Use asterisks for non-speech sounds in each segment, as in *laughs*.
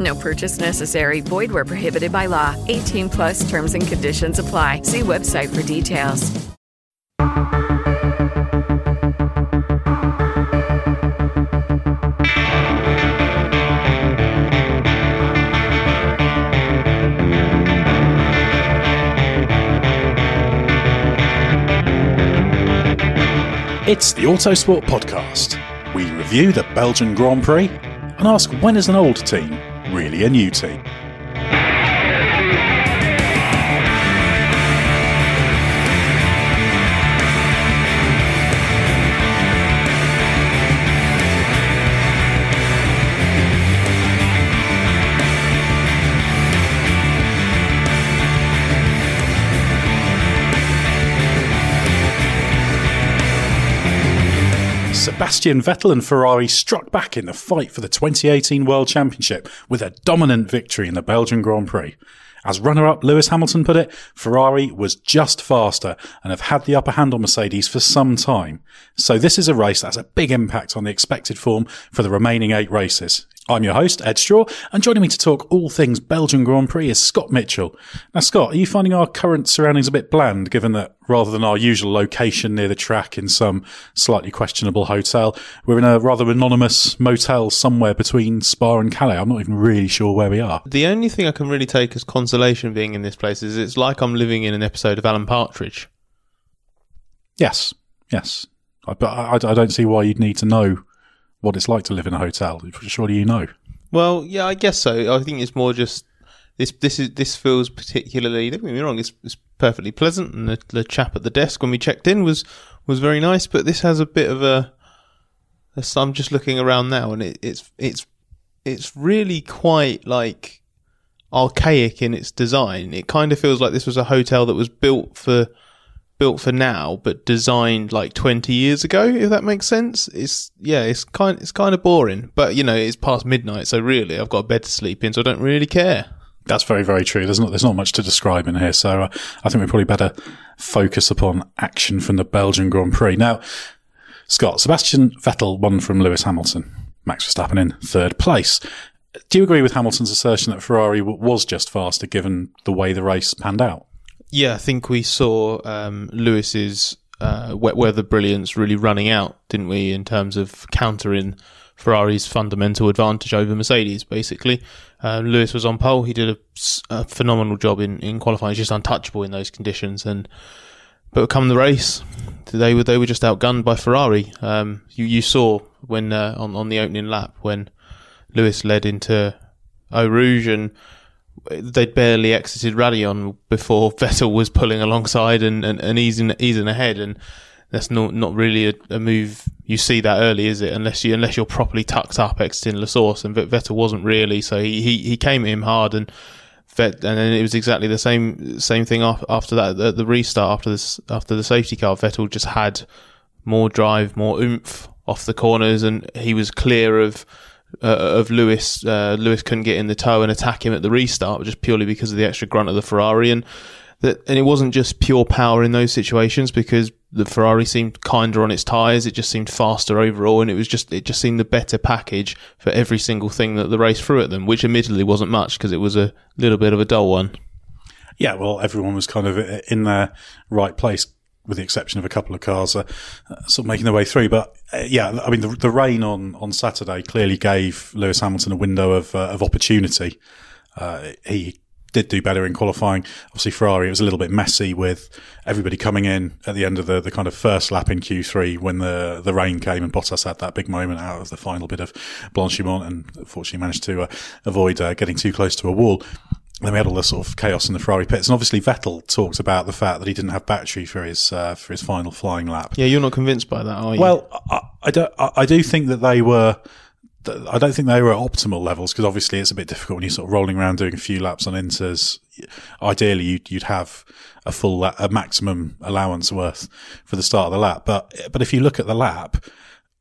No purchase necessary. Void where prohibited by law. 18 plus terms and conditions apply. See website for details. It's the Autosport Podcast. We review the Belgian Grand Prix and ask when is an old team really a new team? Sebastian Vettel and Ferrari struck back in the fight for the 2018 World Championship with a dominant victory in the Belgian Grand Prix. As runner up Lewis Hamilton put it, Ferrari was just faster and have had the upper hand on Mercedes for some time. So this is a race that has a big impact on the expected form for the remaining eight races. I'm your host, Ed Straw, and joining me to talk all things Belgian Grand Prix is Scott Mitchell. Now, Scott, are you finding our current surroundings a bit bland, given that rather than our usual location near the track in some slightly questionable hotel, we're in a rather anonymous motel somewhere between Spa and Calais? I'm not even really sure where we are. The only thing I can really take as consolation being in this place is it's like I'm living in an episode of Alan Partridge. Yes, yes. I- But I, I don't see why you'd need to know what it's like to live in a hotel. Surely you know. Well, yeah, I guess so. I think it's more just this. This is this feels particularly. Don't get me wrong. It's, it's perfectly pleasant, and the, the chap at the desk when we checked in was was very nice. But this has a bit of a. a- I'm just looking around now, and it, it's it's it's really quite like archaic in its design. It kind of feels like this was a hotel that was built for built for now, but designed like 20 years ago. If that makes sense, it's yeah, it's kind it's kind of boring. But you know, it's past midnight, so really, I've got a bed to sleep in, so I don't really care. That's very, very true. There's not there's not much to describe in here, so uh, I think we probably better focus upon action from the Belgian Grand Prix. Now, Scott, Sebastian Vettel won from Lewis Hamilton, Max Verstappen in third place. Do you agree with Hamilton's assertion that Ferrari was just faster given the way the race panned out? Yeah, I think we saw um, Lewis's uh, wet weather brilliance really running out, didn't we? In terms of countering Ferrari's fundamental advantage over Mercedes, basically. Um, Lewis was on pole. He did a phenomenal job in, in qualifying. He's just untouchable in those conditions. And but come the race, they were they were just outgunned by Ferrari. Um, you you saw when uh, on on the opening lap when Lewis led into Eau Rouge and they'd barely exited Raidillon before Vettel was pulling alongside and, and, and easing easing ahead and that's not not really a, a, move you see that early, is it? Unless you unless you're properly tucked up exiting La Source, and Vettel wasn't really, so he he, he came at him hard and. And then it was exactly the same same thing after that. The, the restart after this after the safety car, Vettel just had more drive, more oomph off the corners, and he was clear of uh, of Lewis. Uh, Lewis couldn't get in the toe and attack him at the restart, just purely because of the extra grunt of the Ferrari. And that, and it wasn't just pure power in those situations because the Ferrari seemed kinder on its tyres. It just seemed faster overall, and it was just it just seemed the better package for every single thing that the race threw at them, which admittedly wasn't much because it was a little bit of a dull one. Yeah, well, everyone was kind of in their right place with the exception of a couple of cars, uh, sort of making their way through. But uh, yeah, I mean, the, the, rain on, on Saturday clearly gave Lewis Hamilton a window of, uh, of opportunity. Uh, he did do better in qualifying. Obviously, Ferrari, it was a little bit messy with everybody coming in at the end of the, the kind of first lap in Q3 when the, the rain came and Bottas had that big moment out of the final bit of Blanchimont and fortunately managed to uh, avoid uh, getting too close to a wall then we had all the sort of chaos in the Ferrari pits, and obviously Vettel talked about the fact that he didn't have battery for his uh, for his final flying lap. Yeah, you're not convinced by that, are you? Well, I, I do, I do think that they were. I don't think they were at optimal levels because obviously it's a bit difficult when you're sort of rolling around doing a few laps on inters. Ideally, you'd, you'd have a full lap, a maximum allowance worth for the start of the lap. But but if you look at the lap,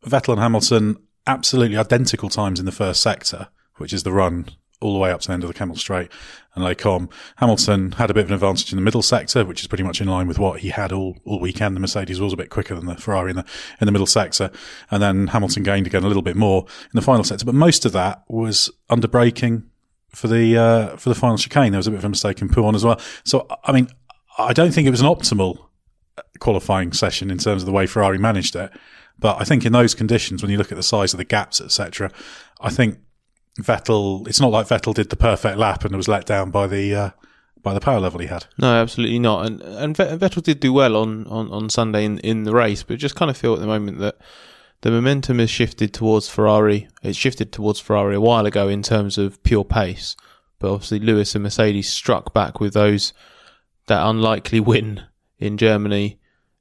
Vettel and Hamilton absolutely identical times in the first sector, which is the run all the way up to the end of the Kemmel Straight and Les Combes. Hamilton had a bit of an advantage in the middle sector, which is pretty much in line with what he had all, all weekend. The Mercedes was a bit quicker than the Ferrari in the, in the middle sector. And then Hamilton gained again a little bit more in the final sector. But most of that was under braking for the, uh, for the final chicane. There was a bit of a mistake in Pouhon as well. So, I mean, I don't think it was an optimal qualifying session in terms of the way Ferrari managed it. But I think in those conditions, when you look at the size of the gaps, etc., I think Vettel, it's not like Vettel did the perfect lap and was let down by the uh, by the power level he had. No, absolutely not. And and Vettel did do well on, on, on Sunday in, in the race, but just kind of feel at the moment that the momentum has shifted towards Ferrari. It shifted towards Ferrari a while ago in terms of pure pace, but obviously Lewis and Mercedes struck back with those that unlikely win in Germany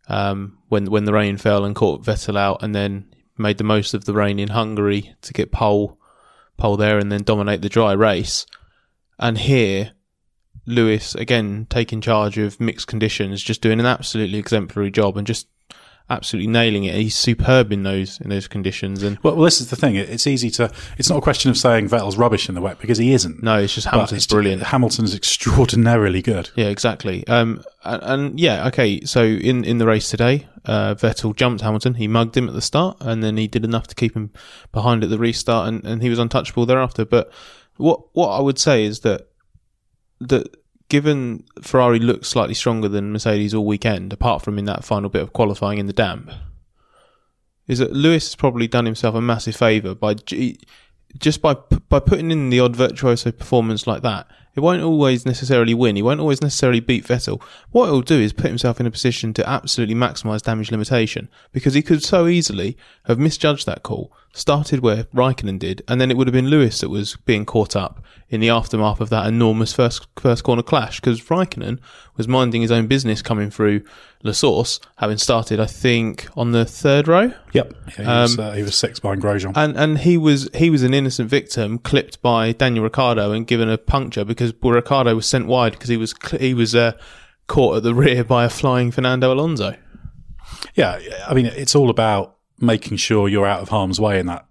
um, when when the rain fell and caught Vettel out, and then made the most of the rain in Hungary to get pole pole there and then dominate the dry race. And here, Lewis again taking charge of mixed conditions, just doing an absolutely exemplary job and just absolutely nailing it. He's superb in those in those conditions. And well, well, this is the thing. It's easy to. It's not a question of saying Vettel's rubbish in the wet because he isn't. No, it's just Hamilton's it's, brilliant. Hamilton's extraordinarily good. Yeah, exactly. Um, and, and, yeah, okay. So in in the race today, uh, Vettel jumped Hamilton. He mugged him at the start, and then he did enough to keep him behind at the restart, and, and he was untouchable thereafter. But what what I would say is that that given Ferrari looked slightly stronger than Mercedes all weekend, apart from in that final bit of qualifying in the damp, is that Lewis has probably done himself a massive favour by just by by putting in the odd virtuoso performance like that. He won't always necessarily win. He won't always necessarily beat Vettel. What he'll do is put himself in a position to absolutely maximise damage limitation because he could so easily have misjudged that call, started where Raikkonen did, and then it would have been Lewis that was being caught up in the aftermath of that enormous first first corner clash because Raikkonen was minding his own business coming through La Source, having started, I think, on the third row. Yep, yeah, he, um, was, uh, he was sixth behind Grosjean, and and he was he was an innocent victim, clipped by Daniel Ricciardo and given a puncture because Ricciardo was sent wide because he was he was uh, caught at the *laughs* rear by a flying Fernando Alonso. Yeah, I mean, it's all about making sure you're out of harm's way in that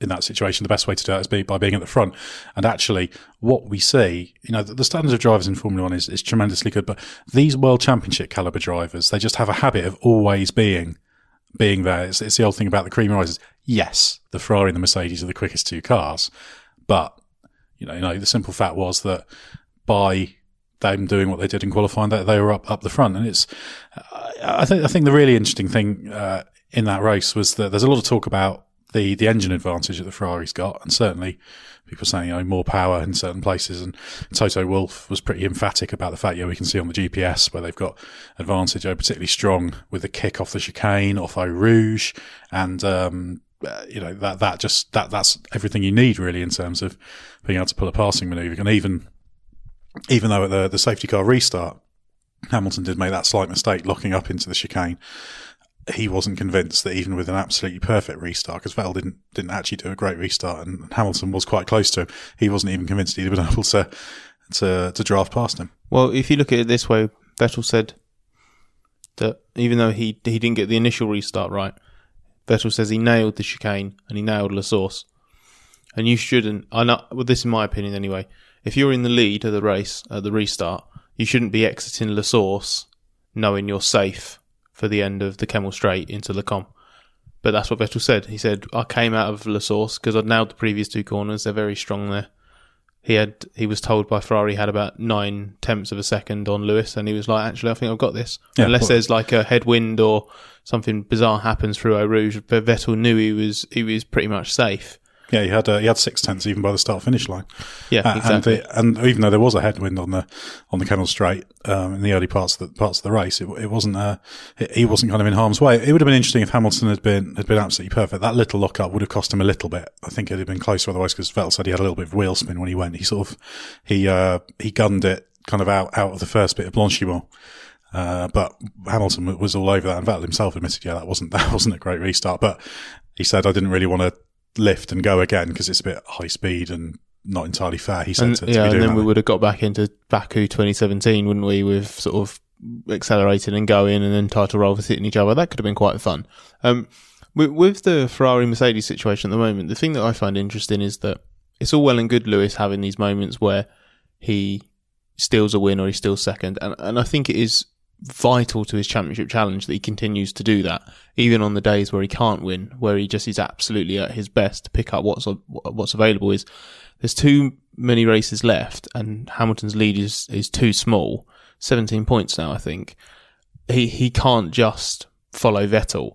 in that situation, the best way to do that is be, by being at the front. And actually, what we see, you know, the, the standards of drivers in Formula One is, is tremendously good, but these World Championship caliber drivers, they just have a habit of always being being there. It's, it's the old thing about the cream rises. Yes, the Ferrari and the Mercedes are the quickest two cars, but you know, you know, the simple fact was that by them doing what they did in qualifying, that they were up up the front, and it's. I think I think the really interesting thing uh, in that race was that there's a lot of talk about the the engine advantage that the Ferrari's got, and certainly people saying you know more power in certain places. And Toto Wolff was pretty emphatic about the fact, yeah, we can see on the GPS where they've got advantage, know, particularly strong with the kick off the chicane, off Eau Rouge, and um, uh, you know that that just that that's everything you need really in terms of being able to pull a passing manoeuvre. And even even though at the the safety car restart, Hamilton did make that slight mistake locking up into the chicane he wasn't convinced that even with an absolutely perfect restart, because Vettel didn't didn't actually do a great restart, and Hamilton was quite close to him. He wasn't even convinced he'd been *laughs* able to to to draft past him. Well, if you look at it this way, Vettel said that even though he he didn't get the initial restart right, Vettel says he nailed the chicane and he nailed La Source. And you shouldn't. I know. Well, this is my opinion anyway. If you're in the lead of the race at the restart, you shouldn't be exiting La Source knowing you're safe for the end of the Kemmel Straight into Les Combes. But that's what Vettel said. He said, I came out of La Source because I'd nailed the previous two corners. They're very strong there. He had he was told by Ferrari he had about nine tenths of a second on Lewis, and he was like, "Actually, I think I've got this." Yeah, Unless there's like a headwind or something bizarre happens through Eau Rouge, but Vettel knew he was he was pretty much safe. Yeah, he had uh, he had six tenths even by the start finish line. Yeah, Uh, exactly. And, the, and even though there was a headwind on the on the Kemmel Straight um, in the early parts of the parts of the race, it, it wasn't uh, it- he wasn't kind of in harm's way. It would have been interesting if Hamilton had been had been absolutely perfect. That little lock up would have cost him a little bit. I think it'd have been closer otherwise because Vettel said he had a little bit of wheel spin when he went. He sort of he uh, he gunned it kind of out out of the first bit of Blanchimont. Uh, but Hamilton was all over that, and Vettel himself admitted, yeah, that wasn't *laughs* that wasn't a great restart. But he said, I didn't really want to lift and go again because it's a bit high speed and not entirely fair. He said and, to, to yeah, and then we would have got back into Baku 2017, wouldn't we? With sort of accelerating and going, and then title rovers hitting each other. That could have been quite fun. Um, with, with the Ferrari Mercedes situation at the moment, the thing that I find interesting is that it's all well and good Lewis having these moments where he steals a win or he steals second, and and I think it is vital to his championship challenge that he continues to do that, even on the days where he can't win, where he just is absolutely at his best to pick up what's what's available. Is there's too many races left, and Hamilton's lead is is too small. Seventeen points now, I think. He he can't just follow Vettel.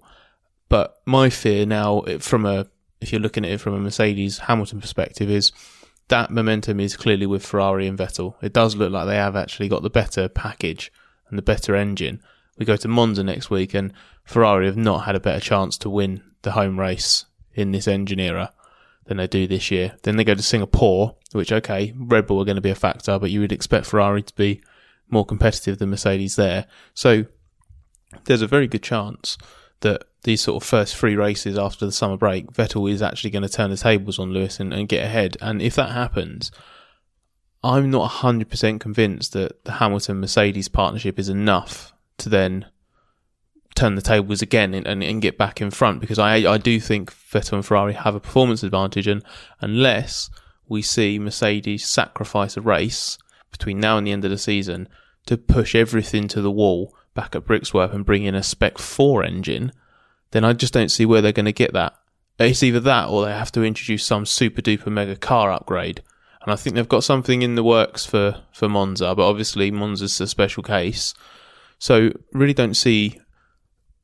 But my fear now, eh, from a if you're looking at it from a Mercedes Hamilton perspective, is that momentum is clearly with Ferrari and Vettel. It does look like they have actually got the better package and the better engine. We go to Monza next week, and Ferrari have not had a better chance to win the home race in this engine era than they do this year. Then they go to Singapore, which, okay, Red Bull are going to be a factor, but you would expect Ferrari to be more competitive than Mercedes there. So there's a very good chance that these sort of first three races after the summer break, Vettel is actually going to turn the tables on Lewis and, and get ahead. And if that happens, I'm not 100% convinced that the Hamilton Mercedes partnership is enough to then turn the tables again and, and, and get back in front because I, I do think Vettel and Ferrari have a performance advantage. And unless we see Mercedes sacrifice a race between now and the end of the season to push everything to the wall back at Brixworth and bring in a Spec 4 engine, then I just don't see where they're going to get that. It's either that or they have to introduce some super duper mega car upgrade. And I think they've got something in the works for, for Monza, but obviously Monza's a special case. So really don't see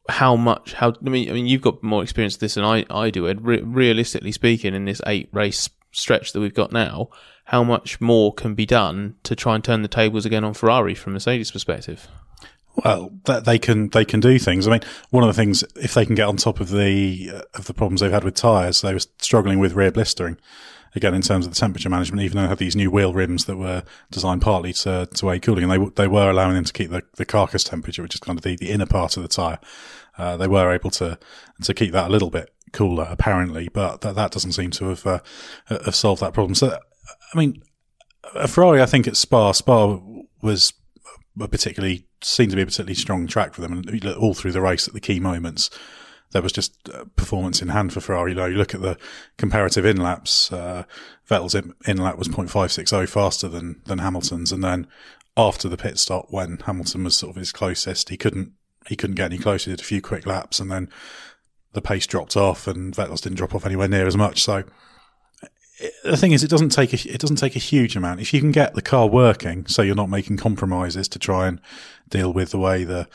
how much how I mean I mean you've got more experience with this than I, I do. Re- realistically speaking in this eight race stretch that we've got now how much more can be done to try and turn the tables again on Ferrari from Mercedes perspective Well, that they can they can do things. I mean, one of the things if they can get on top of the of the problems they've had with tyres, they were struggling with rear blistering. Again, in terms of the temperature management, even though they had these new wheel rims that were designed partly to to aid cooling, and they they were allowing them to keep the, the carcass temperature, which is kind of the, the inner part of the tyre. Uh, they were able to to keep that a little bit cooler, apparently, but that that doesn't seem to have uh, have solved that problem. So, I mean, a Ferrari, I think at Spa, Spa was a particularly seemed to be a particularly strong track for them, and all through the race at the key moments, there was just uh, performance in hand for Ferrari. You know, you look at the comparative in laps. Uh, Vettel's in, in lap was 0.560 faster than than Hamilton's, and then after the pit stop, when Hamilton was sort of his closest, he couldn't he couldn't get any closer. He did a few quick laps, and then the pace dropped off, and Vettel's didn't drop off anywhere near as much. So the thing is, it doesn't take a, it doesn't take a huge amount. If you can get the car working, so you're not making compromises to try and deal with the way the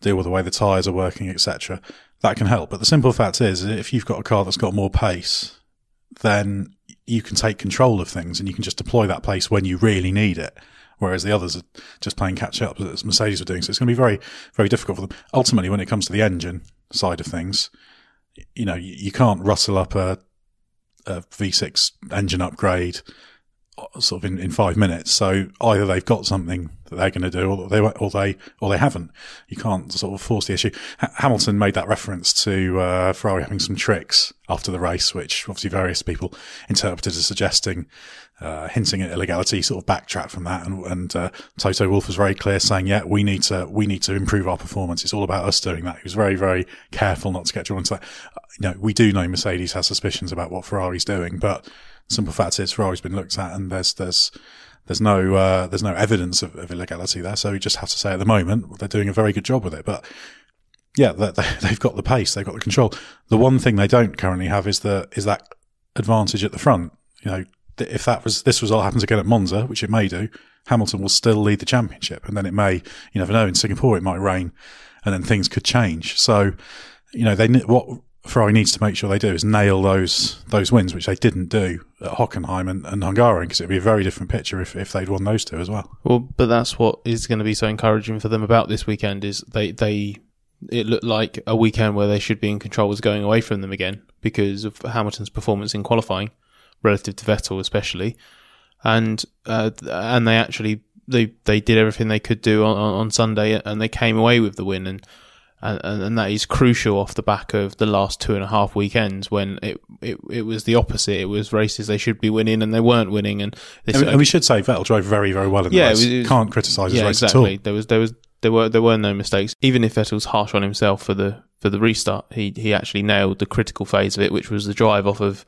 deal with the way the tyres are working, etc. That can help. But the simple fact is, if you've got a car that's got more pace, then you can take control of things and you can just deploy that pace when you really need it. Whereas the others are just playing catch up, as Mercedes are doing. So it's going to be very, very difficult for them. Ultimately, when it comes to the engine side of things, you know, you, you can't rustle up a, a V6 engine upgrade sort of in, in five minutes. So either they've got something that they're going to do, or they or they or they haven't. You can't sort of force the issue. Hamilton made that reference to uh, Ferrari having some tricks after the race, which obviously various people interpreted as suggesting. Uh, hinting at illegality, sort of backtrack from that, and, and uh, Toto Wolff was very clear, saying, "Yeah, we need to we need to improve our performance. It's all about us doing that." He was very very careful not to get drawn into that. You know, we do know Mercedes has suspicions about what Ferrari's doing, but simple fact is Ferrari's been looked at, and there's there's there's no uh, there's no evidence of, of, illegality there. So we just have to say at the moment they're doing a very good job with it. But yeah, they, *laughs* they've got the pace, they've got the control. The one thing they don't currently have is the is that advantage at the front. You know, if that was this was all happens again at Monza, which it may do, Hamilton will still lead the championship, and then it may you never know in Singapore it might rain, and then things could change. So you know they what Ferrari needs to make sure they do is nail those those wins, which they didn't do at Hockenheim and, and Hungarian, because it'd be a very different picture if, if they'd won those two as well. Well, but that's what is going to be so encouraging for them about this weekend is they they it looked like a weekend where they should be in control was going away from them again because of Hamilton's performance in qualifying relative to Vettel especially, and uh, and they actually they they did everything they could do on, on Sunday and they came away with the win and and, and that is crucial off the back of the last two and a half weekends when it, it it was the opposite. It was races they should be winning and they weren't winning. And, this, and, we should say Vettel drove very very well in the yeah, race. It was, Can't criticise his yeah, race exactly. at all. There was there was there were there were no mistakes. Even if Vettel's harsh on himself for the for the restart, he he actually nailed the critical phase of it, which was the drive off of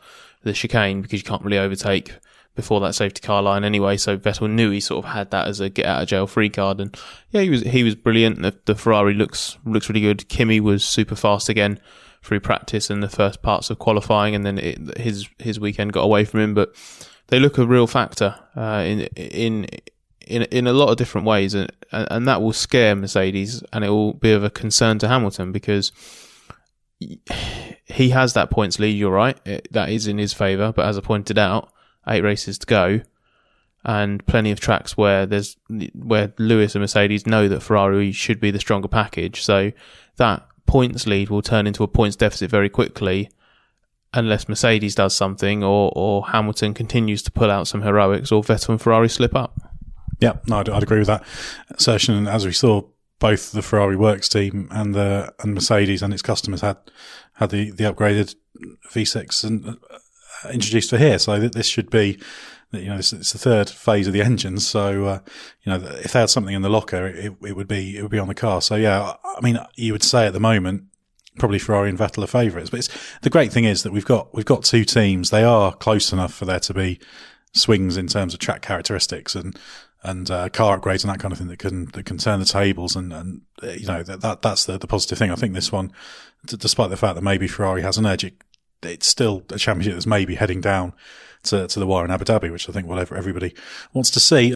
the chicane because you can't really overtake before that safety car line anyway. So Vettel knew he sort of had that as a get out of jail free card, and yeah, he was he was brilliant. The, the Ferrari looks looks really good. Kimi was super fast again through practice and the first parts of qualifying, and then it, his his weekend got away from him. But they look a real factor uh, in in in in a lot of different ways, and and that will scare Mercedes, and it will be of a concern to Hamilton because he has that points lead. You're right, it, that is in his favour. But as I pointed out, eight races to go, and plenty of tracks where there's where Lewis and Mercedes know that Ferrari should be the stronger package. So that points lead will turn into a points deficit very quickly, unless Mercedes does something or or Hamilton continues to pull out some heroics or Vettel and Ferrari slip up. Yeah, no, I'd, I'd agree with that assertion. And as we saw, both the Ferrari works team and the and Mercedes and its customers had had the the upgraded V6 and introduced for here. So this should be, you know, it's, it's the third phase of the engine. So, uh, you know, if they had something in the locker, it, it would be, it would be on the car. So yeah, I mean, you would say at the moment, probably Ferrari and Vettel are favourites. But it's the great thing is that we've got we've got two teams. They are close enough for there to be swings in terms of track characteristics and and uh, car upgrades and that kind of thing that can that can turn the tables and and you know that, that that's the the positive thing. I think this one, d- despite the fact that maybe Ferrari has an edge, it, it's still a championship that's maybe heading down to, to the wire in Abu Dhabi, which I think whatever everybody wants to see.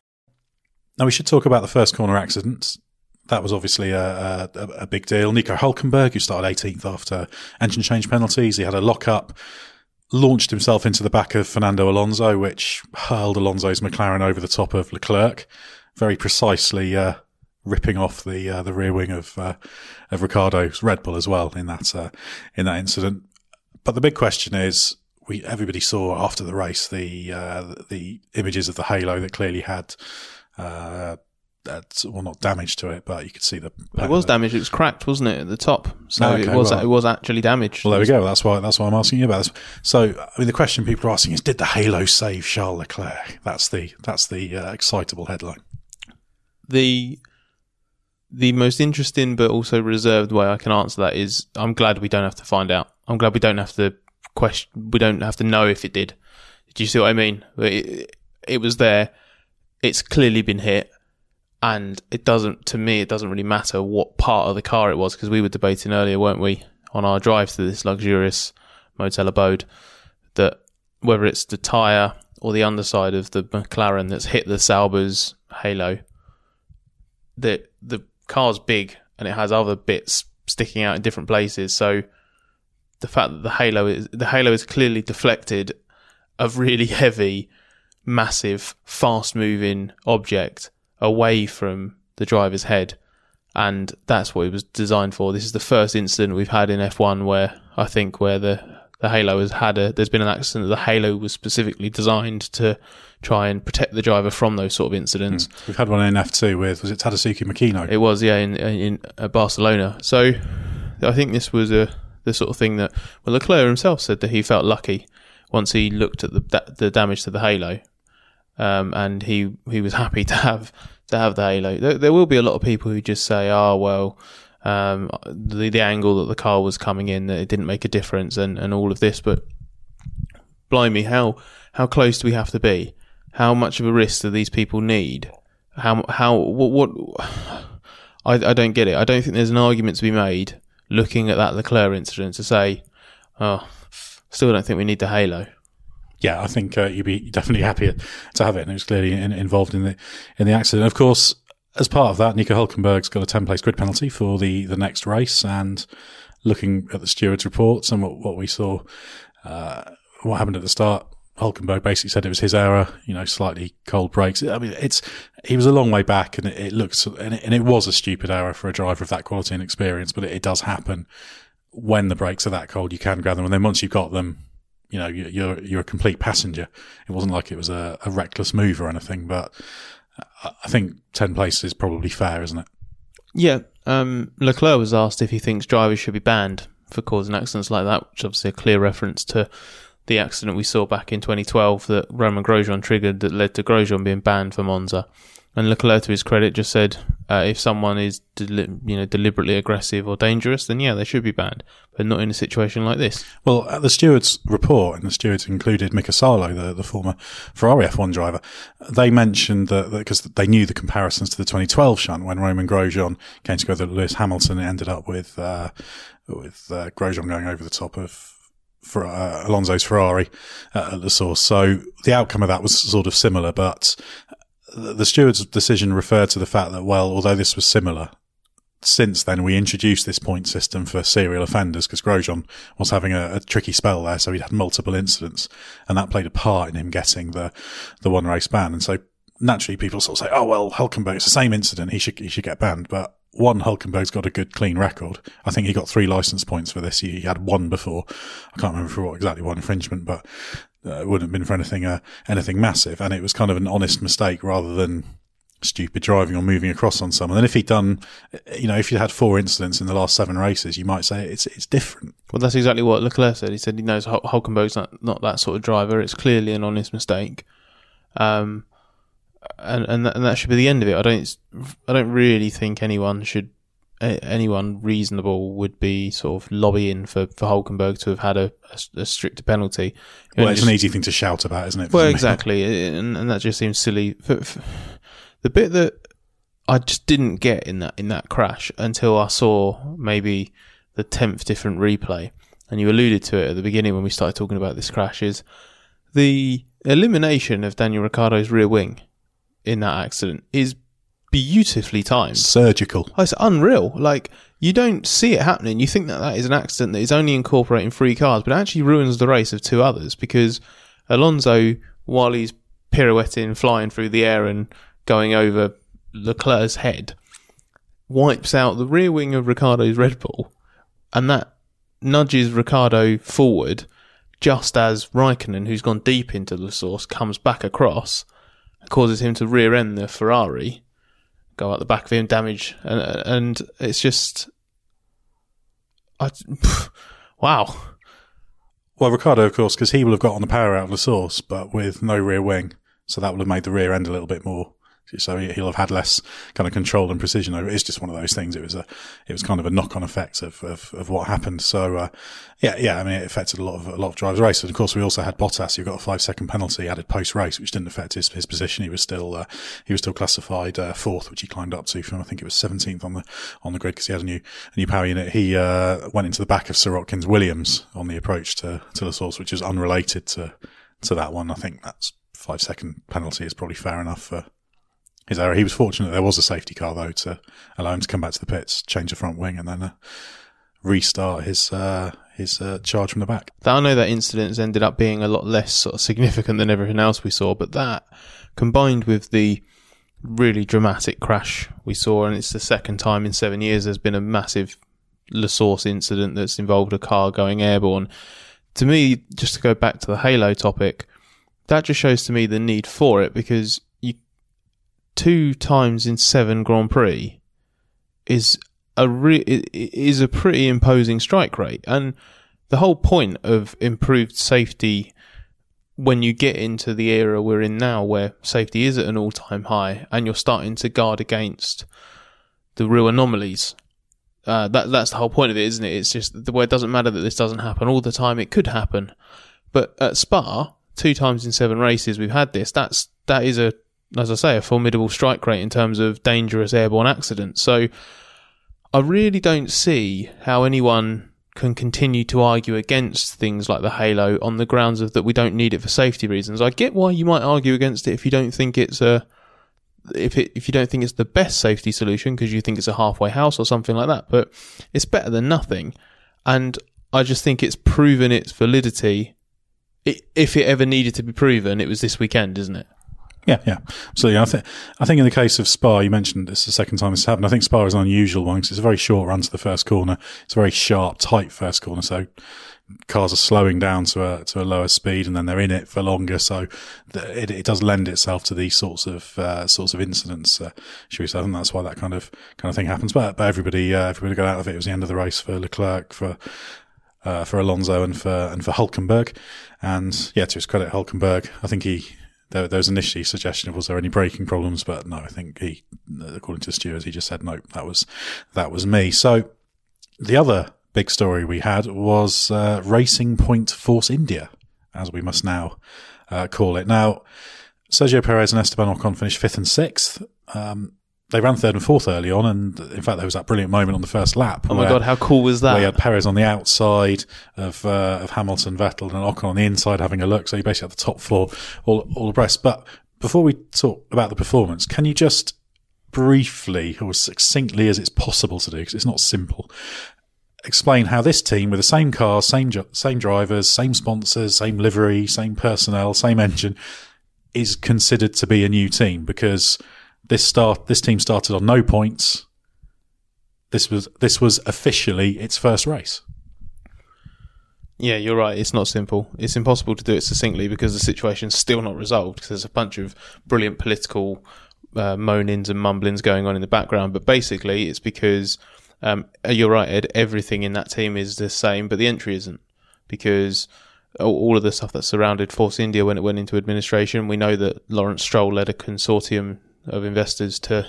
Now we should talk about the first corner accident. That was obviously a, a, a big deal. Nico Hulkenberg, who started 18th after engine change penalties, he had a lock up, launched himself into the back of Fernando Alonso, which hurled Alonso's McLaren over the top of Leclerc, very precisely uh, ripping off the uh, the rear wing of uh, of Ricciardo's Red Bull as well in that uh, in that incident. But the big question is, we everybody saw after the race the uh, the images of the halo that clearly had. Uh, that, well, not damage to it, but you could see the. It was damaged. It was cracked, wasn't it, at the top? So okay, it was well, it was actually damaged. Well, there we go. That's why that's why I'm asking you about this. So, I mean, the question people are asking is, did the halo save Charles Leclerc? That's the that's the uh, excitable headline. The the most interesting but also reserved way I can answer that is, I'm glad we don't have to find out. I'm glad we don't have to question. We don't have to know if it did. Do you see what I mean? It, it was there. It's clearly been hit, and it doesn't. To me, it doesn't really matter what part of the car it was because we were debating earlier, weren't we, on our drive to this luxurious motel abode, that whether it's the tire or the underside of the McLaren that's hit the Sauber's halo, that the car's big and it has other bits sticking out in different places, so the fact that the halo is the halo is clearly deflected a really *laughs* heavy, massive, fast moving object away from the driver's head. And that's what it was designed for. This is the first incident we've had in F1 where I think where the the Halo has had a. There's been an accident. The Halo was specifically designed to try and protect the driver from those sort of incidents. We've had one in F2 with, was it Tadasuke Makino? It was, yeah, in in uh, Barcelona. So I think this was a the sort of thing that well, Leclerc himself said that he felt lucky once he looked at the the damage to the Halo, um, and he he was *laughs* happy to have to have the Halo. There, there will be a lot of people who just say, "Oh well." Um, the the angle that the car was coming in, that it didn't make a difference, and, and all of this. But blimey, how how close do we have to be? How much of a risk do these people need? How how what what? *sighs* I I don't get it. I don't think there's an argument to be made looking at that Leclerc incident to say, oh, still don't think we need the halo. Yeah, I think uh, you'd be definitely *laughs* happy to have it, and it was clearly in, involved in the in the accident. Of course, as part of that, Nico Hulkenberg's got a ten place grid penalty for the the next race, and looking at the stewards' reports and what, what we saw, uh, what happened at the start. Hulkenberg basically said it was his error, you know, slightly cold brakes. I mean, it's, he was a long way back and it, it looks, and it, and it, was a stupid error for a driver of that quality and experience, but it, it, does happen when the brakes are that cold. You can grab them. And then once you've got them, you know, you're, you're a complete passenger. It wasn't like it was a, a reckless move or anything, but I think 10 places is probably fair, isn't it? Yeah. Um, Leclerc was asked if he thinks drivers should be banned for causing accidents like that, which is obviously a clear reference to the accident we saw back in 2012 that Romain Grosjean triggered that led to Grosjean being banned for Monza. And Leclerc, to his credit, just said uh, if someone is deli- you know deliberately aggressive or dangerous, then yeah, they should be banned, but not in a situation like this. Well, at the stewards' report, and the stewards included Mika Salo, the, the former Ferrari F1 driver, they mentioned that because they knew the comparisons to the 2012 shunt when Romain Grosjean came together with Lewis Hamilton, it ended up with uh, with uh, Grosjean going over the top of for uh, Alonso's Ferrari uh, at the source. So the outcome of that was sort of similar, but the steward's decision referred to the fact that, well, although this was similar, since then we introduced this point system for serial offenders because Grosjean was having a, a, tricky spell there, so he'd had multiple incidents, and that played a part in him getting the the one race ban. And so naturally, people sort of say, "Oh well, Hulkenberg, it's the same incident; he should he should get banned." But one, Hulkenberg's got a good clean record. I think he got three license points for this. He, he had one before. I can't remember for what exactly what infringement, but uh, it wouldn't have been for anything uh, anything massive. And it was kind of an honest mistake rather than stupid driving or moving across on someone. And if he'd done, you know, if you had four incidents in the last seven races, you might say it's it's different. Well, that's exactly what Leclerc said. He said he knows Hulkenberg's not not that sort of driver. It's clearly an honest mistake. Um, and and that, and that should be the end of it. I don't I don't really think anyone should anyone reasonable would be sort of lobbying for, for Hulkenberg to have had a, a, a stricter penalty. well, it's just, an easy thing to shout about, isn't it? Well, exactly, and, and that just seems silly. For, for, the bit that I just didn't get in that in that crash until I saw maybe the tenth different replay, and you alluded to it at the beginning when we started talking about this crash is the elimination of Daniel Ricciardo's rear wing in that accident is beautifully timed. Surgical. Oh, it's unreal. Like, you don't see it happening. You think that that is an accident that is only incorporating three cars, but it actually ruins the race of two others because Alonso, while he's pirouetting, flying through the air and going over Leclerc's head, wipes out the rear wing of Ricciardo's Red Bull, and that nudges Ricciardo forward just as Raikkonen, who's gone deep into the source, comes back across causes him to rear end the Ferrari, go out the back of him, damage, and and it's just, I, *laughs* wow. Well, Ricciardo, of course, because he will have got on the power out of the source, but with no rear wing, so that would have made the rear end a little bit more so he'll have had less kind of control and precision over it. It's just one of those things. It was a, it was kind of a knock on effect of, of, of what happened. So, uh, yeah, yeah, I mean, it affected a lot of, a lot of drivers' races. And of course, we also had Bottas, who got a five second penalty added post race, which didn't affect his, his position. He was still, uh, he was still classified, uh, fourth, which he climbed up to from, I think it was 17th on the, on the grid because he had a new, a new power unit. He, uh, went into the back of Sirotkin's Williams on the approach to, to the source, which is unrelated to, to that one. I think that's five second penalty is probably fair enough for, his error. He was fortunate there was a safety car though to allow him to come back to the pits, change the front wing, and then uh, restart his uh, his uh, charge from the back. I know that incident ended up being a lot less sort of significant than everything else we saw, but that combined with the really dramatic crash we saw, and it's the second time in seven years there's been a massive La Source incident that's involved a car going airborne. to me, just to go back to the Halo topic, that just shows to me the need for it because two times in seven Grand Prix is a re- is a pretty imposing strike rate, and the whole point of improved safety when you get into the era we're in now, where safety is at an all time high, and you're starting to guard against the real anomalies. Uh, that that's the whole point of it, isn't it? It's just the way it doesn't matter that this doesn't happen all the time. It could happen, but at Spa, two times in seven races we've had this. That's that is a as I say a formidable strike rate in terms of dangerous airborne accidents. So I really don't see how anyone can continue to argue against things like the Halo on the grounds of that we don't need it for safety reasons. I get why you might argue against it if you don't think it's a if it if you don't think it's the best safety solution because you think it's a halfway house or something like that, but it's better than nothing. And I just think it's proven its validity. if it ever needed to be proven, it was this weekend, isn't it? Yeah, yeah, absolutely. I think I think in the case of Spa, you mentioned it's the second time this happened. I think Spa is an unusual one because it's a very short run to the first corner. It's a very sharp, tight first corner, so cars are slowing down to a to a lower speed, and then they're in it for longer. So it, it does lend itself to these sorts of uh, sorts of incidents. Uh, should we say? Think that's why that kind of kind of thing happens. But but everybody uh, everybody got out of it. It was the end of the race for Leclerc for. Uh, for Alonso and for and for Hulkenberg, and yeah, to his credit, Hulkenberg, I think he there, there was initially suggestion of was there any braking problems, but no, I think he, according to the stewards, he just said no, that was that was me. So the other big story we had was uh, Racing Point Force India, as we must now uh, call it. Now, Sergio Perez and Esteban Ocon finished fifth and sixth. Um, they ran third and fourth early on, and in fact, there was that brilliant moment on the first lap. Oh my god, how cool was that? We had Perez on the outside of uh, of Hamilton, Vettel, and Ocon on the inside having a look. So you basically had the top four all all abreast. But before we talk about the performance, can you just briefly or as succinctly as it's possible to do, because it's not simple, explain how this team with the same car, same same drivers, same sponsors, same livery, same personnel, same engine, is considered to be a new team because this start this team started on no points. This was this was officially its first race. Yeah, you're right. It's not simple. It's impossible to do it succinctly because the situation's still not resolved. Because there's a bunch of brilliant political uh, moanings and mumblings going on in the background. But basically, it's because um, you're right, Ed. Everything in that team is the same, but the entry isn't because all of the stuff that surrounded Force India when it went into administration. We know that Lawrence Stroll led a consortium of investors to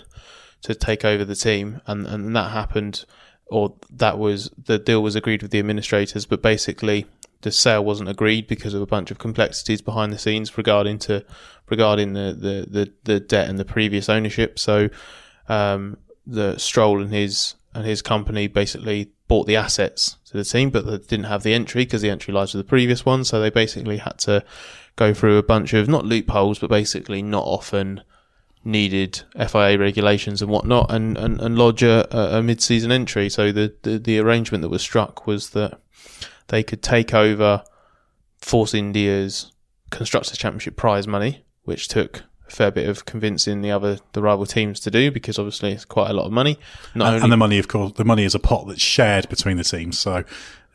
to take over the team, and and that happened, or that was the deal was agreed with the administrators, but basically the sale wasn't agreed because of a bunch of complexities behind the scenes regarding to regarding the the the, the debt and the previous ownership. So um, the Stroll and his and his company basically bought the assets to the team, but they didn't have the entry because the entry lies with the previous one. So they basically had to go through a bunch of not loopholes, but basically not often needed FIA regulations and whatnot and, and, and lodge a, a mid-season entry. So the, the, the arrangement that was struck was that they could take over Force India's Constructors Championship prize money, which took a fair bit of convincing the other the rival teams to do because obviously it's quite a lot of money. And, only- and the money, of course, the money is a pot that's shared between the teams. So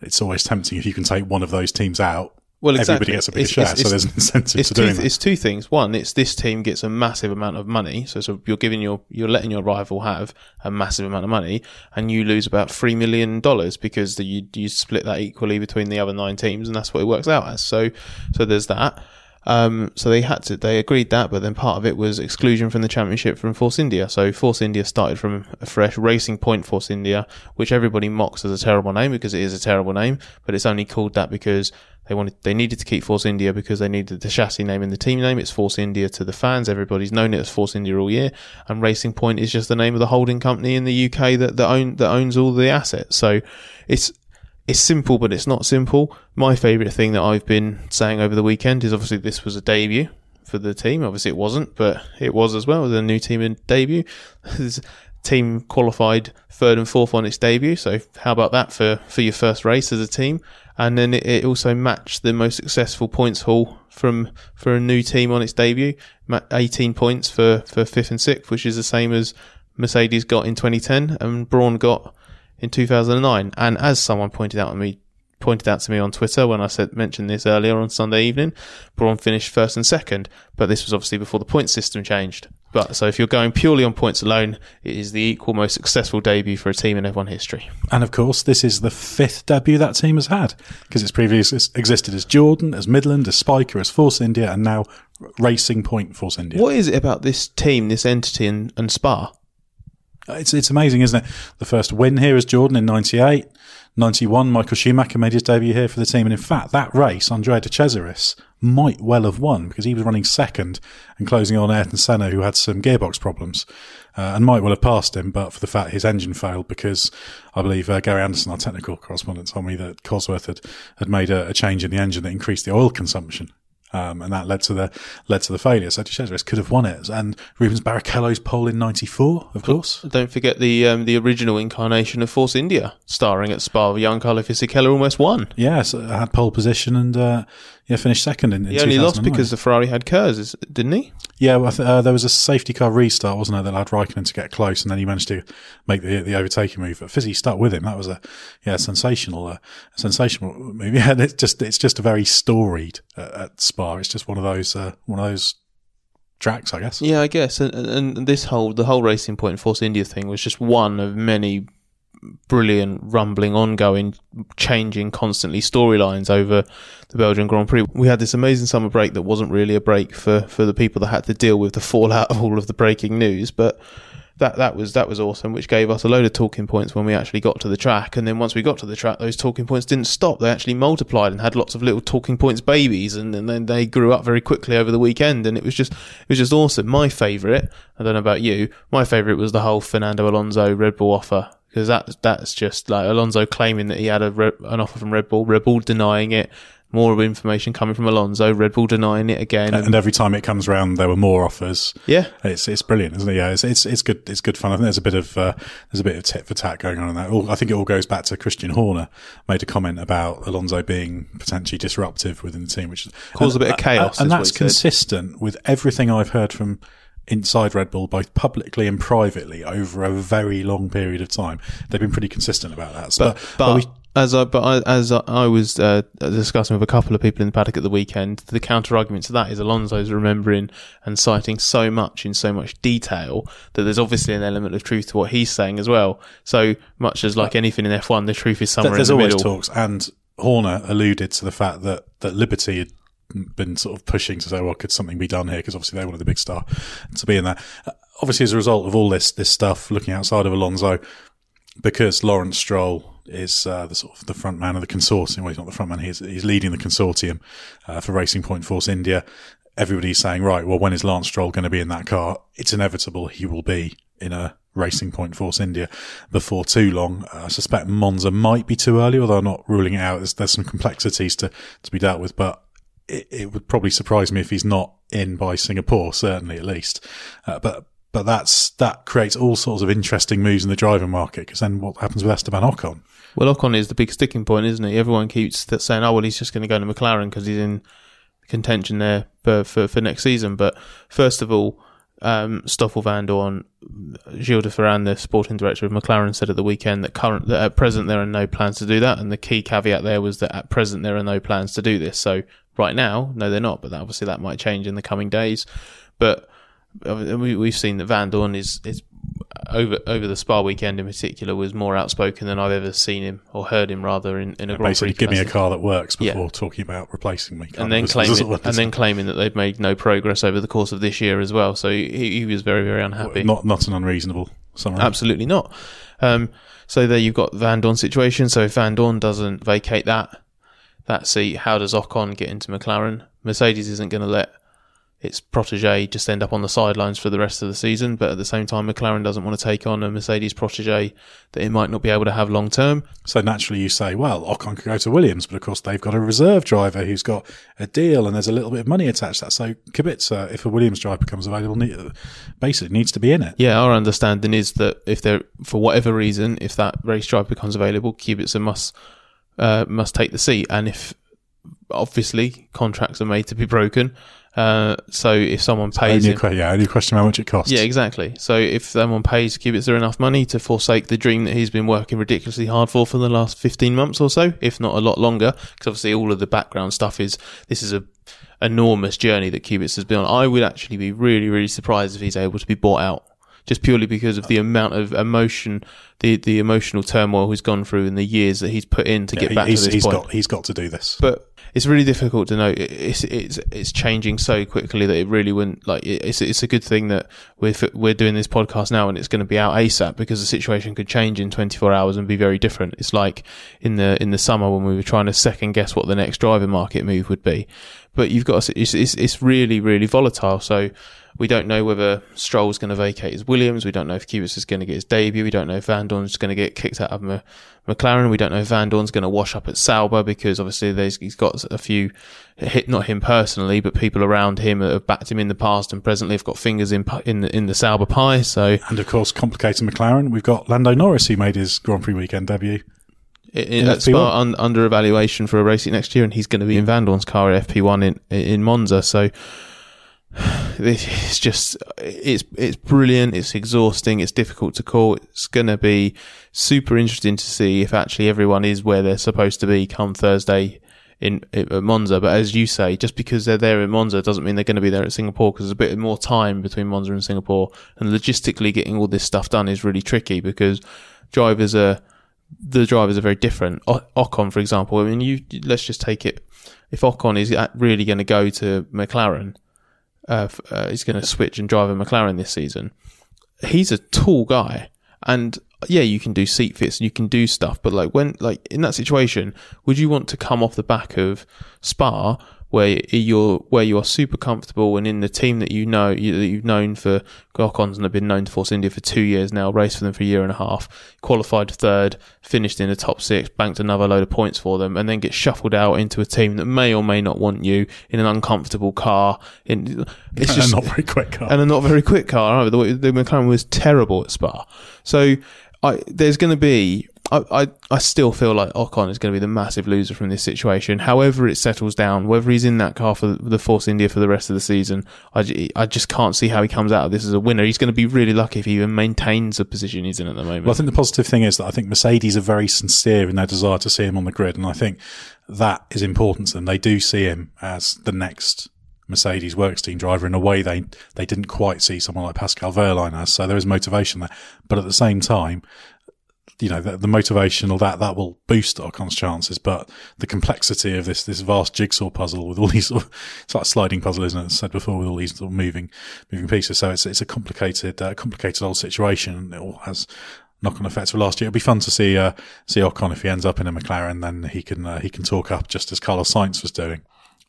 it's always tempting if you can take one of those teams out well, exactly. everybody gets a big it's, share, it's, so there's an incentive to doing that. It's two things. One, it's this team gets a massive amount of money, so, so you're giving your you're letting your rival have a massive amount of money, and you lose about three million dollars because the, you you split that equally between the other nine teams, and that's what it works out as. So so there's that. Um, so they had to, they agreed that, but then part of it was exclusion from the championship from Force India. So Force India started from a fresh Racing Point Force India, which everybody mocks as a terrible name because it is a terrible name, but it's only called that because they wanted, they needed to keep Force India because they needed the chassis name and the team name. It's Force India to the fans. Everybody's known it as Force India all year. And Racing Point is just the name of the holding company in the UK that, that own, that owns all the assets. So it's, it's simple, but it's not simple. My favourite thing that I've been saying over the weekend is obviously this was a debut for the team. Obviously, it wasn't, but it was as well. It a new team in debut. *laughs* This team qualified third and fourth on its debut. So how about that for, for your first race as a team? and then it, it, also matched the most successful points haul from for a new team on its debut. 18 points for, for fifth and sixth, which is the same as Mercedes got in 2010 and Brawn got in 2009. And as someone pointed out to me pointed out to me on Twitter when I said mentioned this earlier on Sunday evening. Brawn finished first and second, but this was obviously before the point system changed. But so if you're going purely on points alone, it is the equal most successful debut for a team in F1 history. And of course, this is the fifth debut that team has had because it's previously existed as Jordan, as Midland, as Spyker, as Force India, and now Racing Point Force India. What is it about this team, this entity, and, and Spa? It's it's amazing, isn't it? The first win here is Jordan in '98. 91, Michael Schumacher made his debut here for the team. And in fact, that race, Andrea de Cesaris might well have won because he was running second and closing on Ayrton Senna, who had some gearbox problems, uh, and might well have passed him, but for the fact his engine failed because I believe uh, Gary Anderson, our technical correspondent, told me that Cosworth had, had made a, a change in the engine that increased the oil consumption um, and that led to the led to the failure. So De could have won it, and Rubens Barrichello's pole in '94, of course. Don't forget the um, the original incarnation of Force India, starring at Spa. Giancarlo Fisichella almost won. Yes, yeah, had pole position and uh, yeah, finished second in. in he only lost because the Ferrari had KERS, didn't he? Yeah, well, th- uh, there was a safety car restart, wasn't there, that allowed Raikkonen to get close, and then he managed to make the the overtaking move. But Fizzy stuck with him. That was a yeah sensational, uh, sensational move. *laughs* Yeah, it's just it's just a very storied uh, at Spa. It's just one of those uh, one of those tracks, I guess. Yeah, I guess. And, and this whole the whole Racing Point Force India thing was just one of many brilliant, rumbling, ongoing, changing constantly storylines over the Belgian Grand Prix. We had this amazing summer break that wasn't really a break for, for the people that had to deal with the fallout of all of the breaking news, but that that was that was awesome, which gave us a load of talking points when we actually got to the track. And then once we got to the track, those talking points didn't stop; they actually multiplied and had lots of little talking points babies, and, and then they grew up very quickly over the weekend. And it was just it was just awesome. My favourite, I don't know about you, my favourite was the whole Fernando Alonso Red Bull offer because that's that's just like Alonso claiming that he had a an offer from Red Bull, Red Bull denying it. More information coming from Alonso, Red Bull denying it again, and, and every time it comes round, there were more offers. Yeah, it's it's brilliant, isn't it? Yeah, it's it's, it's good. It's good fun. I think there's a bit of uh, there's a bit of tit for tat going on in that. I think it all goes back to Christian Horner made a comment about Alonso being potentially disruptive within the team, which caused a bit of chaos, and, and that's consistent with everything I've heard from inside Red Bull, both publicly and privately, over a very long period of time. They've been pretty consistent about that. So, but, but, but we, as I, but I, as I was uh, discussing with a couple of people in the paddock at the weekend, the counter argument to that is Alonso's remembering and citing so much in so much detail that there's obviously an element of truth to what he's saying as well. So much as like anything in F1, the truth is somewhere there's in the always middle. talks, and Horner alluded to the fact that that Liberty had been sort of pushing to say, well, could something be done here? Because obviously they wanted the big star to be in there. Obviously, as a result of all this this stuff, looking outside of Alonso, because Lawrence Stroll is uh, the sort of the front man of the consortium. Well, he's not the front man; he's he's leading the consortium uh, for Racing Point Force India. Everybody's saying, right, well, when is Lance Stroll going to be in that car? It's inevitable he will be in a Racing Point Force India before too long. Uh, I suspect Monza might be too early, although I'm not ruling it out. There's, there's some complexities to, to be dealt with, but it, it, would probably surprise me if he's not in by Singapore, certainly at least. Uh, but but that's that creates all sorts of interesting moves in the driving market because then what happens with Esteban Ocon? Well, Ocon is the big sticking point, isn't he? Everyone keeps saying, "Oh, well, he's just going to go to McLaren because he's in contention there for, for, for next season." But first of all, um, Stoffel Vandoorne, Gilles de Ferran, the sporting director of McLaren, said at the weekend that current that at present there are no plans to do that, and the key caveat there was that at present there are no plans to do this. So right now, no, they're not, but obviously that might change in the coming days. But we, we've seen that Vandoorne is is over over the Spa weekend in particular was more outspoken than I've ever seen him or heard him rather in, in a Grand basically Prix give me a car that works before yeah. talking about replacing me. And then claiming and then claiming that they've made no progress over the course of this year as well. So he, he was very very unhappy. Not not an unreasonable summary. Absolutely not. Um, so there you've got Vandoorne situation. So if Vandoorne doesn't vacate that that seat, how does Ocon get into McLaren? Mercedes isn't going to let its protege just end up on the sidelines for the rest of the season. But at the same time, McLaren doesn't want to take on a Mercedes protege that it might not be able to have long term. So naturally, you say, well, Ocon could go to Williams, but of course they've got a reserve driver who's got a deal, and there's a little bit of money attached to that. So Kubica, if a Williams driver becomes available, basically needs to be in it. Yeah, our understanding is that if there, for whatever reason, if that race driver becomes available, Kubica must uh, must take the seat, and if obviously contracts are made to be broken Uh, so if someone pays Only him, yeah, only a question how much it costs. yeah, exactly. So if someone pays Kubica enough money to forsake the dream that he's been working ridiculously hard for for the last 15 months or so, if not a lot longer, because obviously all of the background stuff is this is a enormous journey that Kubica has been on. I would actually be really, really surprised if he's able to be bought out. Just purely because of the amount of emotion, the, the emotional turmoil he's gone through in the years that he's put in to Yeah, get back to this he's point got he's got to do this. but it's really difficult to know. It's it's it's changing so quickly that it really wouldn't like. It's it's a good thing that we're we're doing this podcast now and it's going to be out ASAP because the situation could change in 24 hours and be very different. It's like in the in the summer when we were trying to second guess what the next driver market move would be, but you've got to, it's it's it's really really volatile. So. We don't know whether Stroll's going to vacate his Williams. We don't know if Kubica is going to get his debut. We don't know if Vandoorne's going to get kicked out of Ma- McLaren. We don't know if Vandoorne's going to wash up at Sauber because obviously there's, he's got a few hit, not him personally, but people around him that have backed him in the past and presently have got fingers in in the, in the Sauber pie. So And of course, complicating McLaren. We've got Lando Norris, who made his Grand Prix weekend debut. it, In that's FP1. un, under evaluation for a racing next year, and he's going to be in Vandoorne's car at FP1 in in Monza. So it's just it's it's brilliant. It's exhausting. It's difficult to call. It's going to be super interesting to see if actually everyone is where they're supposed to be come Thursday in at Monza. But as you say, just because they're there in Monza doesn't mean they're going to be there at Singapore because there's a bit more time between Monza and Singapore, and logistically getting all this stuff done is really tricky because drivers are the drivers are very different. O- Ocon, for example, I mean, you let's just take it. If Ocon is really going to go to McLaren, uh, uh, he's going to switch and drive a McLaren this season. He's a tall guy, and yeah, you can do seat fits and you can do stuff, but like when like in that situation, would you want to come off the back of Spa? Where you're, where you are super comfortable, and in the team that you know, you, that you've known for Ocon's and have been known to Force India for two years now, raced for them for a year and a half, qualified third, finished in the top six, banked another load of points for them, and then get shuffled out into a team that may or may not want you in an uncomfortable car. In it's *laughs* just not very quick car. and a not very quick car. Either. The, the McLaren was terrible at Spa, so I, there's going to be. I, I, I still feel like Ocon is going to be the massive loser from this situation. However, it settles down, whether he's in that car for the Force India for the rest of the season, I, I just can't see how he comes out of this as a winner. He's going to be really lucky if he even maintains the position he's in at the moment. Well, I think the positive thing is that I think Mercedes are very sincere in their desire to see him on the grid, and I think that is important to them. They do see him as the next Mercedes works team driver in a way they they didn't quite see someone like Pascal Wehrlein as. So there is motivation there, but at the same time. You know, the, the motivation or that, that will boost Ocon's chances, but the complexity of this, this vast jigsaw puzzle with all *laughs* these, sort of, it's like a sliding puzzle, isn't it? As I said before, with all these sort of moving, moving pieces. So it's, it's a complicated, uh, complicated old situation. It all has knock-on effects for last year. It'll be fun to see uh, see Ocon if he ends up in a McLaren, then he can uh, he can talk up just as Carlos Sainz was doing.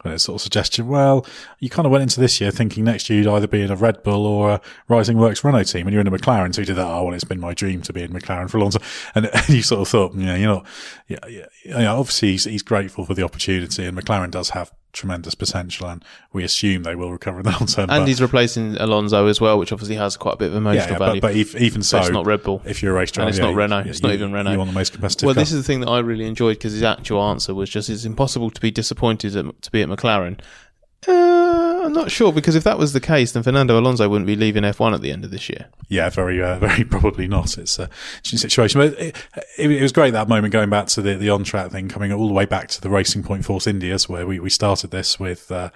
And it's sort of suggestion. Well, you kind of went into this year thinking next year you'd either be in a Red Bull or a Rising Works Renault team, and you're in a McLaren. So you did that. Oh well, it's been my dream to be in McLaren for a long time. And, *laughs* and you sort of thought, not. Yeah, yeah. yeah obviously, he's, he's grateful for the opportunity, and McLaren does have tremendous potential, and we assume they will recover in the *laughs* long term. and he's replacing Alonso as well, which obviously has quite a bit of emotional yeah, yeah, value. but, but if, even so, it's not Red Bull. If you're a race driver, and it's yeah, not Renault. it's not even Renault. You want the most competitive. Well, car. this is the thing that I really enjoyed because his actual answer was just it's impossible to be disappointed at, to be at McLaren. Uh, I'm not sure because if that was the case, then Fernando Alonso wouldn't be leaving F1 at the end of this year. Yeah, very, uh, *laughs* very probably not. It's a situation, but it, it, it was great that moment going back to the, the on track thing, coming all the way back to the Racing Point Force Indias, where we, we started this with, uh,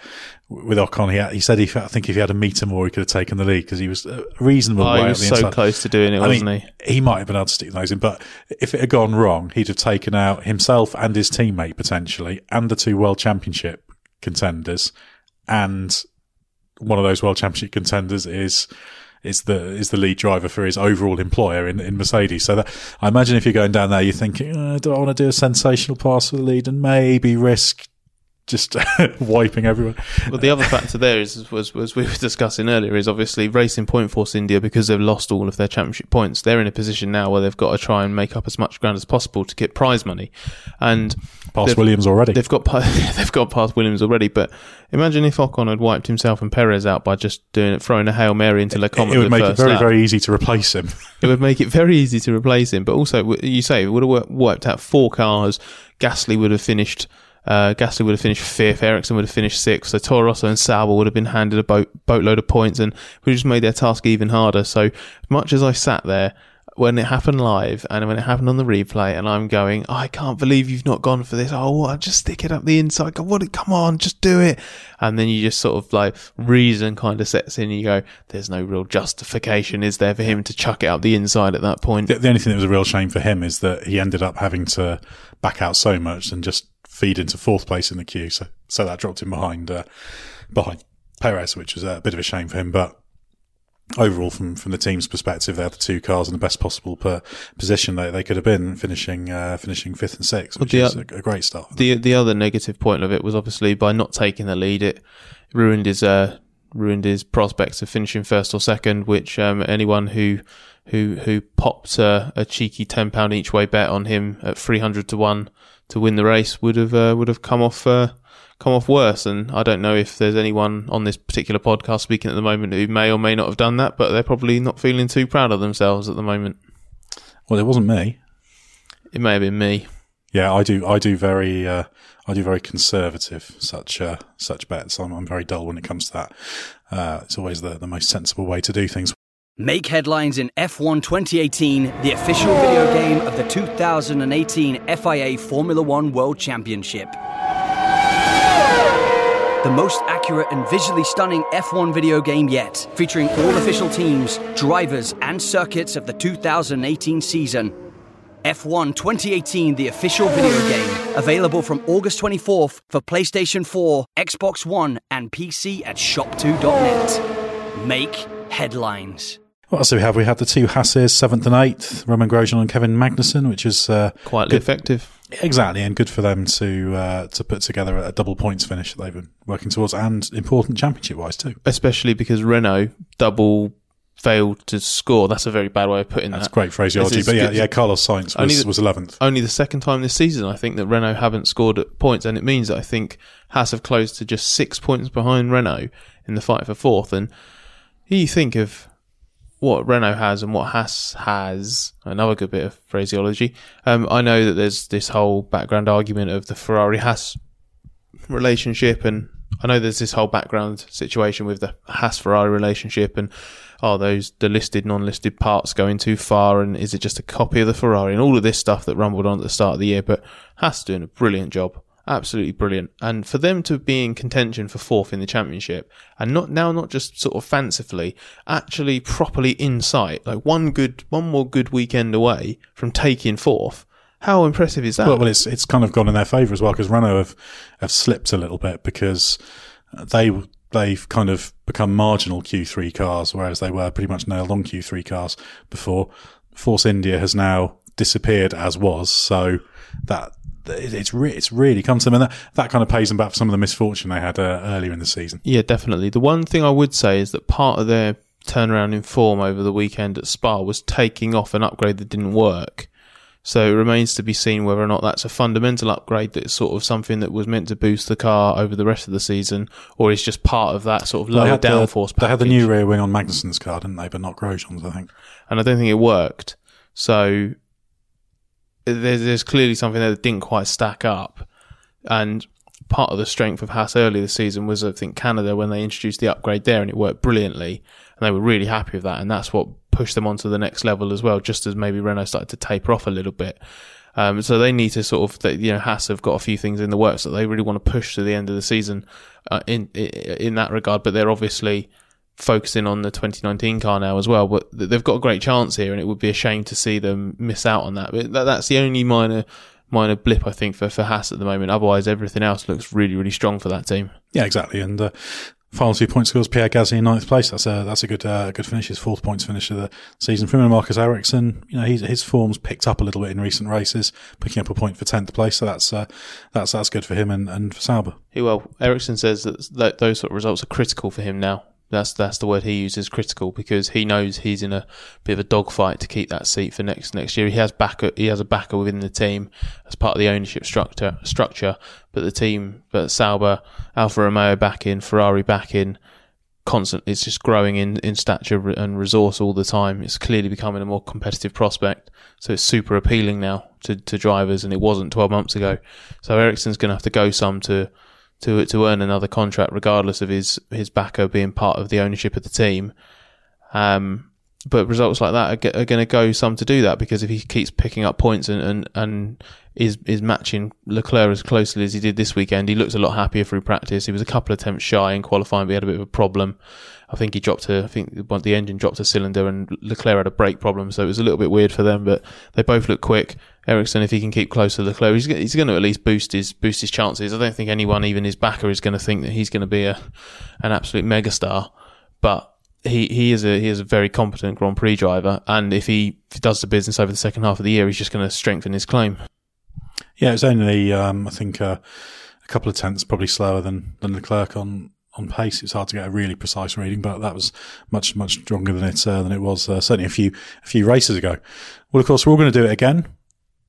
with Ocon. He, had, he said he, I think if he had a meter more, he could have taken the lead because he was a reasonable Oh, he was the so inside. close to doing it, I wasn't mean, he? might have been able to stick those in, but if it had gone wrong, he'd have taken out himself and his teammate potentially, and the two World Championship contenders, and one of those World Championship contenders is is the is the lead driver for his overall employer in, in Mercedes. So that I imagine if you're going down there, you're thinking, uh, do I want to do a sensational pass for the lead and maybe risk just *laughs* wiping everyone? Well, the other factor there is, was, was we were discussing earlier, is obviously Racing Point Force India because they've lost all of their championship points. They're in a position now where they've got to try and make up as much ground as possible to get prize money, and Past Williams already. They've got *laughs* they've got past Williams already, but imagine if Ocon had wiped himself and Perez out by just doing it, throwing a hail mary into Les Combes. It at would make it very, lap. very easy to replace him. *laughs* It would make it very easy to replace him. But also, you say it would have wi- wiped out four cars. Gasly would have finished Uh, Gasly would have finished fifth. Ericsson would have finished sixth. So Toro Rosso and Sauber would have been handed a boat boatload of points, and we just made their task even harder. So much as I sat there when it happened live and when it happened on the replay, and I'm going, I can't believe you've not gone for this. Oh, what? just stick it up the inside. Go, what? Come on, just do it. And then you just sort of like reason kind of sets in. You go, there's no real justification, is there, for him to chuck it up the inside at that point? The, the only thing that was a real shame for him is that he ended up having to back out so much and just feed into fourth place in the queue. So, so that dropped him behind, uh, behind Perez, which was a bit of a shame for him. But overall, from from the team's perspective, they had the two cars in the best possible per position they, they could have been, finishing uh, finishing fifth and sixth, which the, is a, a great start. The the other negative point of it was obviously by not taking the lead, it ruined his uh, ruined his prospects of finishing first or second. Which um, anyone who who who popped a, a cheeky ten pound each way bet on him at three hundred to one to win the race would have uh, would have come off uh, come off worse. And I don't know if there's anyone on this particular podcast speaking at the moment who may or may not have done that, but they're probably not feeling too proud of themselves at the moment. Well, it wasn't me. It may have been me. Yeah, I do. I do very. Uh, I do very conservative such uh, such bets. I'm, I'm very dull when it comes to that. Uh, it's always the, the most sensible way to do things. Make headlines in F1 2018, the official video game of the 2018 FIA Formula One World Championship. The most accurate and visually stunning F1 video game yet, featuring all official teams, drivers, and circuits of the 2018 season. F1 2018, the official video game, available from August 24th for PlayStation 4, Xbox One, and PC at shop2.net. Make headlines. What else do we have? We had the two Hasses, seventh and eighth, Romain Grosjean and Kevin Magnussen, which is uh, Quietly good- effective. Exactly, and good for them to uh, to put together a double points finish that they've been working towards, and important championship wise too. Especially because Renault double failed to score. That's a very bad way of putting That's that. That's great phraseology, but yeah, yeah, Carlos Sainz was the- was eleventh. only the second time this season, I think, that Renault haven't scored at points, and it means that I think Haas have closed to just six points behind Renault in the fight for fourth. And you think of what Renault has and what Haas has, another good bit of phraseology. Um, I know that there's this whole background argument of the Ferrari Haas relationship, and I know there's this whole background situation with the Haas Ferrari relationship, and are those the listed, non-listed parts going too far, and is it just a copy of the Ferrari, and all of this stuff that rumbled on at the start of the year? But Haas doing a brilliant job, absolutely brilliant, and for them to be in contention for fourth in the championship, and not now not just sort of fancifully, actually properly in sight, like one good, one more good weekend away from taking fourth. How impressive is that? Well, well, it's it's kind of gone in their favour as well because Renault have have slipped a little bit because they they've kind of become marginal Q3 cars, whereas they were pretty much nailed on Q3 cars before. Force India has now disappeared as was, so that it's re- it's really come to them, and that, that kind of pays them back for some of the misfortune they had uh, earlier in the season. Yeah, definitely. The one thing I would say is that part of their turnaround in form over the weekend at Spa was taking off an upgrade that didn't work. So it remains to be seen whether or not that's a fundamental upgrade that's sort of something that was meant to boost the car over the rest of the season, or is just part of that sort of lower had the- downforce They had the new rear wing on Magnussen's car, didn't they? But not Grosjean's, I think. and I don't think it worked. So there's, there's clearly something there that didn't quite stack up. And part of the strength of Haas early this season was, I think, Canada when they introduced the upgrade there and it worked brilliantly. And they were really happy with that. And that's what pushed them onto the next level as well, just as maybe Renault started to taper off a little bit. Um, so they need to sort of, you know, Haas have got a few things in the works that they really want to push to the end of the season uh, in in that regard. But they're obviously focusing on the 2019 car now as well. But they've got a great chance here, and it would be a shame to see them miss out on that. But that, that's the only minor minor blip I think for for Haas at the moment. Otherwise, everything else looks really really strong for that team. Yeah, exactly. And uh, final two point scores: Pierre Gasly in ninth place. That's a that's a good uh, good finish. His fourth points finish of the season. For him and Marcus Ericsson, you know, he's, his form's picked up a little bit in recent races, picking up a point for tenth place. So that's uh, that's that's good for him and, and for Sauber. He- Well, Ericsson says that, that those sort of results are critical for him now. That's that's the word he uses, critical, because he knows he's in a bit of a dogfight to keep that seat for next next year. He has backer, he has a backer within the team as part of the ownership structure structure, but the team, but Sauber, Alfa Romeo back in, Ferrari back in, constant. It's just growing in in stature and resource all the time. It's clearly becoming a more competitive prospect. So it's super appealing now to, to drivers, and it wasn't 12 months ago. So Ericsson's going to have to go some to to to earn another contract, regardless of his his backer being part of the ownership of the team. Um, but results like that are, are going to go some to do that because if he keeps picking up points and, and, and is is matching Leclerc as closely as he did this weekend, he looked a lot happier through practice. He was a couple of attempts shy in qualifying, but he had a bit of a problem. I think he dropped a, I think the engine dropped a cylinder and Leclerc had a brake problem, so it was a little bit weird for them. But they both look quick. Ericsson, if he can keep close to Leclerc, he's, he's going to at least boost his boost his chances. I don't think anyone, even his backer, is going to think that he's going to be a an absolute megastar, but he, he is a he is a very competent Grand Prix driver, and if he, does the business over the second half of the year, he's just going to strengthen his claim. Yeah, it's only um, I think uh, a couple of tenths probably slower than than Leclerc on on pace. It's hard to get a really precise reading, but that was much much stronger than it uh, than it was uh, certainly a few a few races ago. Well, of course, we're all going to do it again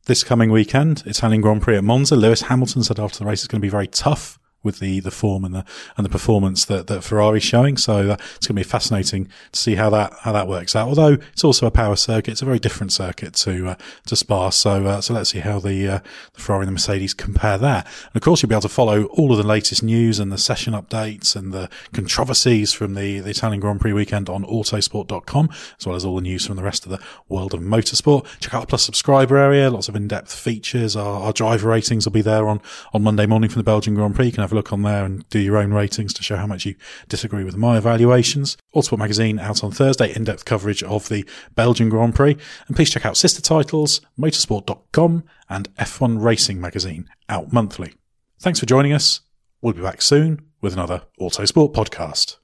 this coming weekend. Italian Grand Prix at Monza. Lewis Hamilton said after the race it's going to be very tough with the, the form and the and the performance that, that Ferrari's showing. So it's going to be fascinating to see how that how that works out. Although it's also a power circuit, it's a very different circuit to uh, to Spa. So uh, so let's see how the uh, the Ferrari and the Mercedes compare there. And of course, you'll be able to follow all of the latest news and the session updates and the controversies from the, the Italian Grand Prix weekend on Autosport.com, as well as all the news from the rest of the world of motorsport. Check out the Plus subscriber area, lots of in depth features. Our, our driver ratings will be there on on Monday morning from the Belgian Grand Prix. You can have a look on there and do your own ratings to show how much you disagree with my evaluations. Autosport magazine out on Thursday, in-depth coverage of the Belgian Grand Prix. And please check out sister titles, motorsport.com and F1 Racing magazine out monthly. Thanks for joining us. We'll be back soon with another Autosport podcast.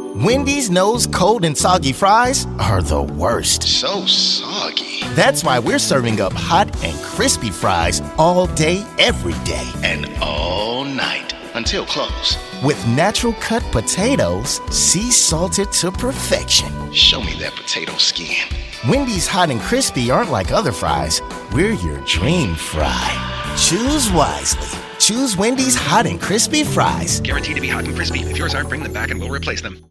Wendy's knows cold and soggy fries are the worst. So soggy. That's why we're serving up hot and crispy fries all day, every day. And all night until close. With natural cut potatoes, sea salted to perfection. Show me that potato skin. Wendy's hot and crispy aren't like other fries. We're your dream fry. Choose wisely. Choose Wendy's hot and crispy fries. Guaranteed to be hot and crispy. If yours aren't, bring them back and we'll replace them.